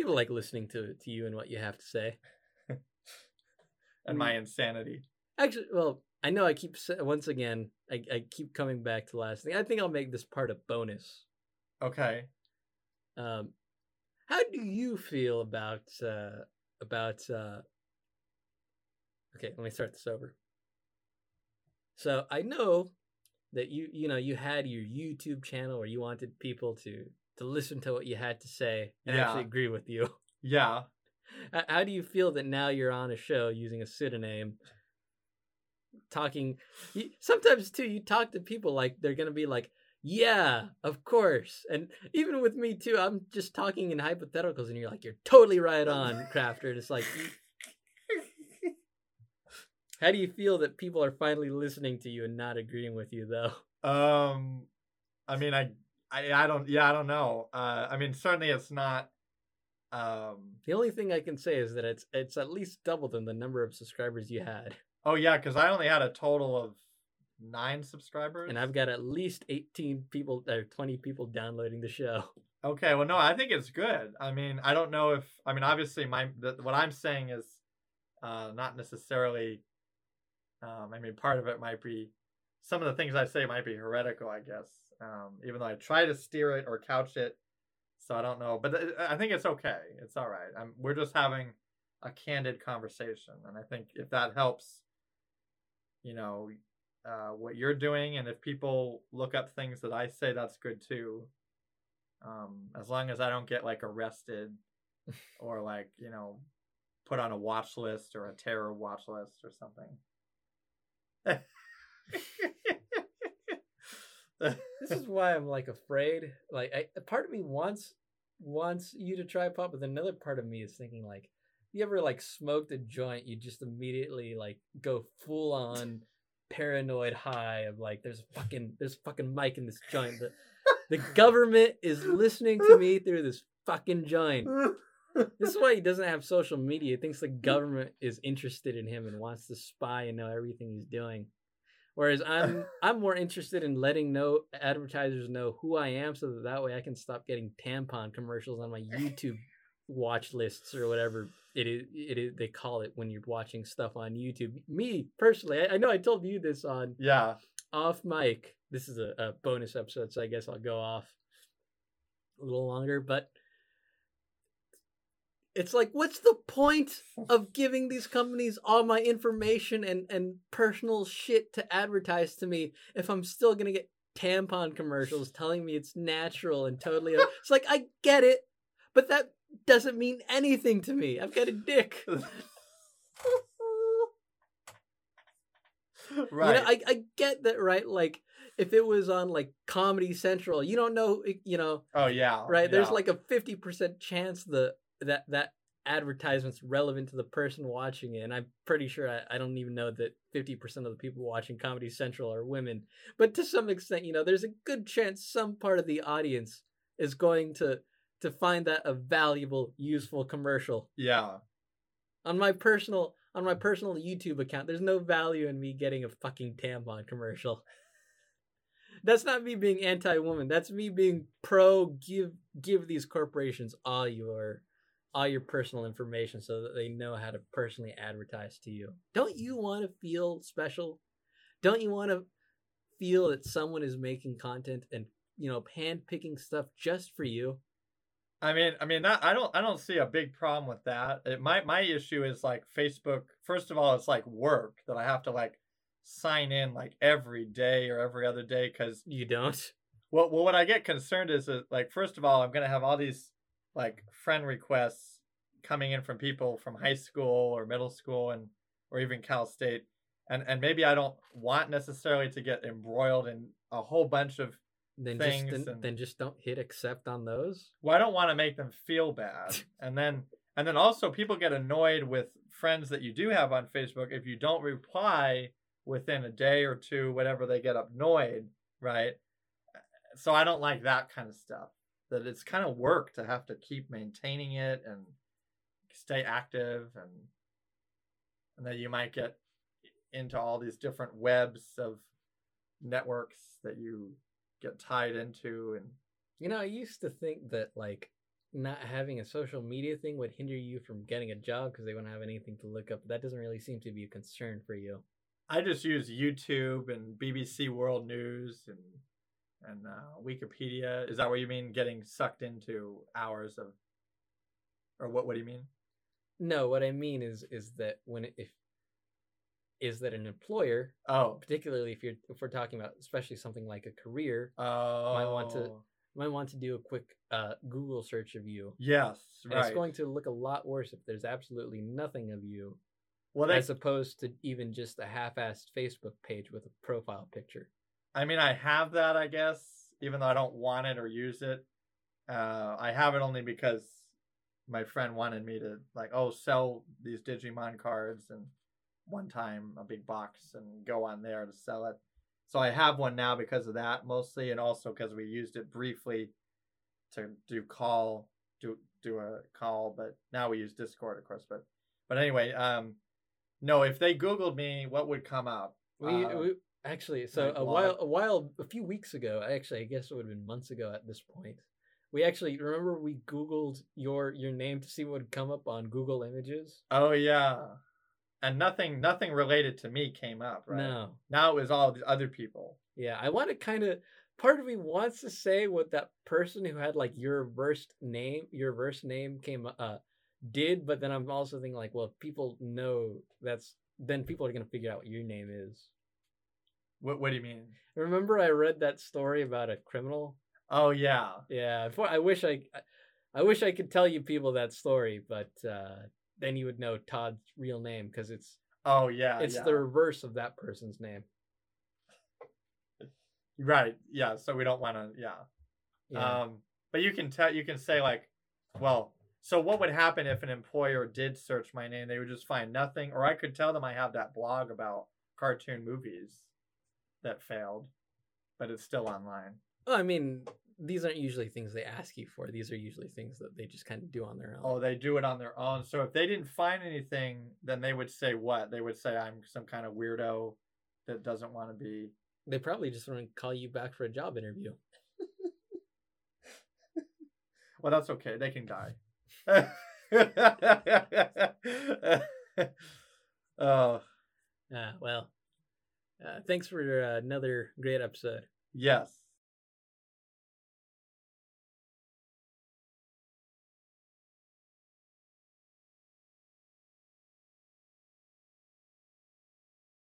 People like listening to to you and what you have to say. and my insanity. Actually, well, I know I keep once again. I, I keep coming back to the last thing. I think I'll make this part a bonus. Okay. Um, how do you feel about uh, about? Uh... Okay, let me start this over. So I know that you you know you had your YouTube channel where you wanted people to to listen to what you had to say and Yeah. actually agree with you. Yeah. How do you feel that now you're on a show using a pseudonym, talking? you- Sometimes too, you talk to people like they're gonna be like, "Yeah, of course," and even with me too, I'm just talking in hypotheticals, and you're like, "You're totally right on, Crafter." And it's like, how do you feel that people are finally listening to you and not agreeing with you, though? Um, I mean, I, I, I don't. Yeah, I don't know. Uh, I mean, certainly it's not. Um. The only thing I can say is that it's it's at least double than the number of subscribers you had, Oh yeah, because I only had a total of nine subscribers. and I've got at least 18 people or 20 people downloading the show. Okay, well, no, I think it's good. I mean, I don't know if I mean, obviously, my the, what I'm saying is uh, not necessarily. Um, I mean, part of it might be some of the things I say might be heretical, I guess. Um, even though I try to steer it or couch it, so I don't know, but th- I think it's okay. It's all right. I'm, we're just having a candid conversation, and I think if that helps, you know, uh, what you're doing, and if people look up things that I say, that's good too um, as long as I don't get like arrested or like you know put on a watch list or a terror watch list or something. this is why I'm like afraid. Like, I, a part of me wants wants you to try pot, but another part of me is thinking like, you ever like smoked a joint, you just immediately like go full on paranoid high of like, there's a fucking there's a fucking mic in this joint. The, the government is listening to me through this fucking joint. This is why he doesn't have social media. He thinks the government is interested in him and wants to spy and know everything he's doing. Whereas I'm I'm more interested in letting know advertisers know who I am so that that way I can stop getting tampon commercials on my YouTube watch lists or whatever it is it is they call it when you're watching stuff on YouTube. Me personally, I, I know I told you this on yeah, off mic. This is a, a bonus episode, so I guess I'll go off a little longer. But it's like, what's the point of giving these companies all my information and and personal shit to advertise to me if I'm still gonna get tampon commercials telling me it's natural and totally? It's like I get it, but that doesn't mean anything to me. I've got a dick. right. You know, I, I get that, right? Like, if it was on like Comedy Central, you don't know, you know, oh yeah, right? There's like a fifty percent chance the that that advertisement's relevant to the person watching it, and I'm pretty sure I, I don't even know that fifty percent of the people watching Comedy Central are women. But to some extent, you know, there's a good chance some part of the audience is going to to find that a valuable, useful commercial yeah. on my personal on my personal YouTube account, there's no value in me getting a fucking tampon commercial. That's not me being anti-woman. That's me being pro give give these corporations all your all your personal information so that they know how to personally advertise to you. Don't you want to feel special? Don't you want to feel that someone is making content and you know handpicking stuff just for you? I mean, I mean, that, I don't, I don't see a big problem with that. It, my, my issue is like Facebook. First of all, it's like work that I have to like sign in like every day or every other day because You don't. Well, well, what I get concerned is that, like, first of all, I'm gonna have all these like friend requests coming in from people from high school or middle school and or even Cal State, and and maybe I don't want necessarily to get embroiled in a whole bunch of. Then Things just then, then just don't hit accept on those. Well, I don't want to make them feel bad, and then and then also people get annoyed with friends that you do have on Facebook if you don't reply within a day or two, whatever they get annoyed, right? So I don't like that kind of stuff. That it's kind of work to have to keep maintaining it and stay active, and and that you might get into all these different webs of networks that you get tied into, and You know, I used to think that like not having a social media thing would hinder you from getting a job because they wouldn't have anything to look up. That doesn't really seem to be a concern for you. I just use YouTube and BBC World News and and uh, Wikipedia. Is that what you mean? Getting sucked into hours of, or what? What do you mean? No, what I mean is is that when it, if is that an employer, Oh, particularly if you're if we're talking about especially something like a career, oh, might want to- might want to do a quick uh, Google search of you. Yes, And right. It's going to look a lot worse if there's absolutely nothing of you, well, they, as opposed to even just a half-assed Facebook page with a profile picture. I mean, I have that, I guess, even though I don't want it or use it. Uh, I have it only because my friend wanted me to like, oh, sell these Digimon cards and one time a big box and go on there to sell it. So I have one now because of that mostly, and also because we used it briefly to do call, do do a call, but now we use Discord, of course. But but anyway, um, no, if they Googled me, what would come up? We, Uh, we actually so a while a while a few weeks ago, actually I guess it would have been months ago at this point. We actually remember we Googled your your name to see what would come up on Google Images. Oh yeah, and nothing nothing related to me came up. Right No, now it was all the other people. yeah, I want to kind of. Part of me wants to say what that person who had like your reversed name, your reverse name came uh did, but then I'm also thinking like, well, if people know that's then people are gonna figure out what your name is. What What do you mean? Remember, I read that story about a criminal Oh yeah, Yeah, I wish I, I wish I could tell you people that story, but uh, then you would know Todd's real name because it's oh yeah. it's yeah. the reverse of that person's name. right. Yeah. So we don't want to. Yeah. Yeah. Um. But you can tell. You can say like, well. So what would happen if an employer did search my name? They would just find nothing, or I could tell them I have that blog about cartoon movies that failed, but it's still online. oh, I mean, these aren't usually things they ask you for. These are usually things that they just kind of do on their own. Oh, they do it on their own. So if they didn't find anything, then they would say what? They would say I'm some kind of weirdo that doesn't want to be. They probably just want to call you back for a job interview. Well, that's okay. They can die. oh, Ah, well, uh, thanks for uh, another great episode. yes.